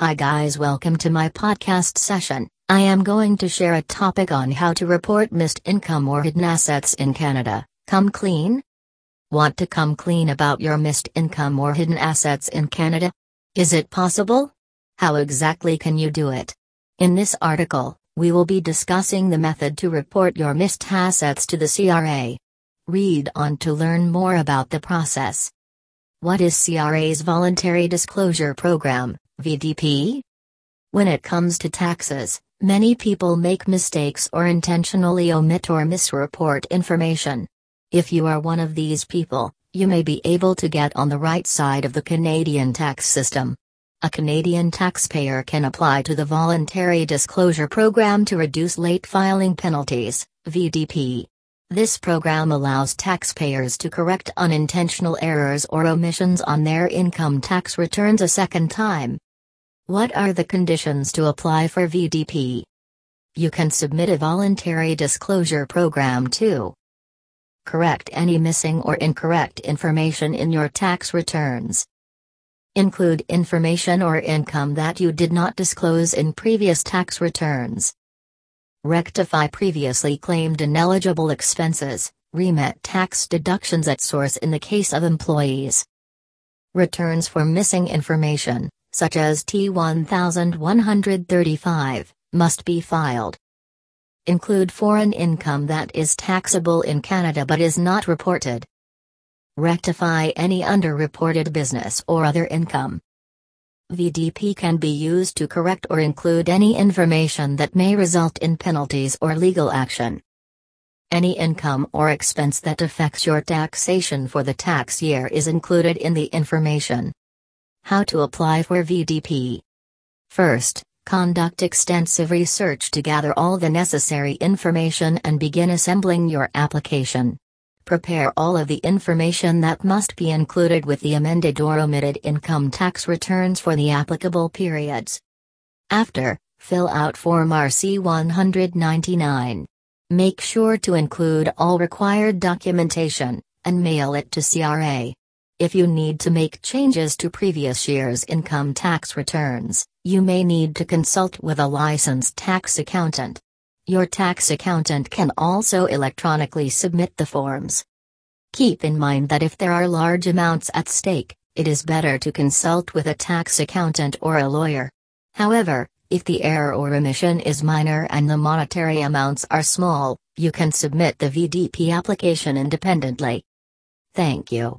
Hi guys, welcome to my podcast session. I am going to share a topic on how to report missed income or hidden assets in Canada. Come clean? Want to come clean about your missed income or hidden assets in Canada? Is it possible? How exactly can you do it? In this article, we will be discussing the method to report your missed assets to the CRA. Read on to learn more about the process. What is CRA's Voluntary Disclosure Program? VDP? When it comes to taxes, many people make mistakes or intentionally omit or misreport information. If you are one of these people, you may be able to get on the right side of the Canadian tax system. A Canadian taxpayer can apply to the Voluntary Disclosure Program to reduce late filing penalties, VDP. This program allows taxpayers to correct unintentional errors or omissions on their income tax returns a second time. What are the conditions to apply for VDP? You can submit a voluntary disclosure program too. Correct any missing or incorrect information in your tax returns. Include information or income that you did not disclose in previous tax returns. Rectify previously claimed ineligible expenses, remit tax deductions at source in the case of employees. Returns for missing information such as T1135, must be filed. Include foreign income that is taxable in Canada but is not reported. Rectify any underreported business or other income. VDP can be used to correct or include any information that may result in penalties or legal action. Any income or expense that affects your taxation for the tax year is included in the information. How to apply for VDP. First, conduct extensive research to gather all the necessary information and begin assembling your application. Prepare all of the information that must be included with the amended or omitted income tax returns for the applicable periods. After, fill out Form RC 199. Make sure to include all required documentation, and mail it to CRA. If you need to make changes to previous year's income tax returns, you may need to consult with a licensed tax accountant. Your tax accountant can also electronically submit the forms. Keep in mind that if there are large amounts at stake, it is better to consult with a tax accountant or a lawyer. However, if the error or omission is minor and the monetary amounts are small, you can submit the VDP application independently. Thank you.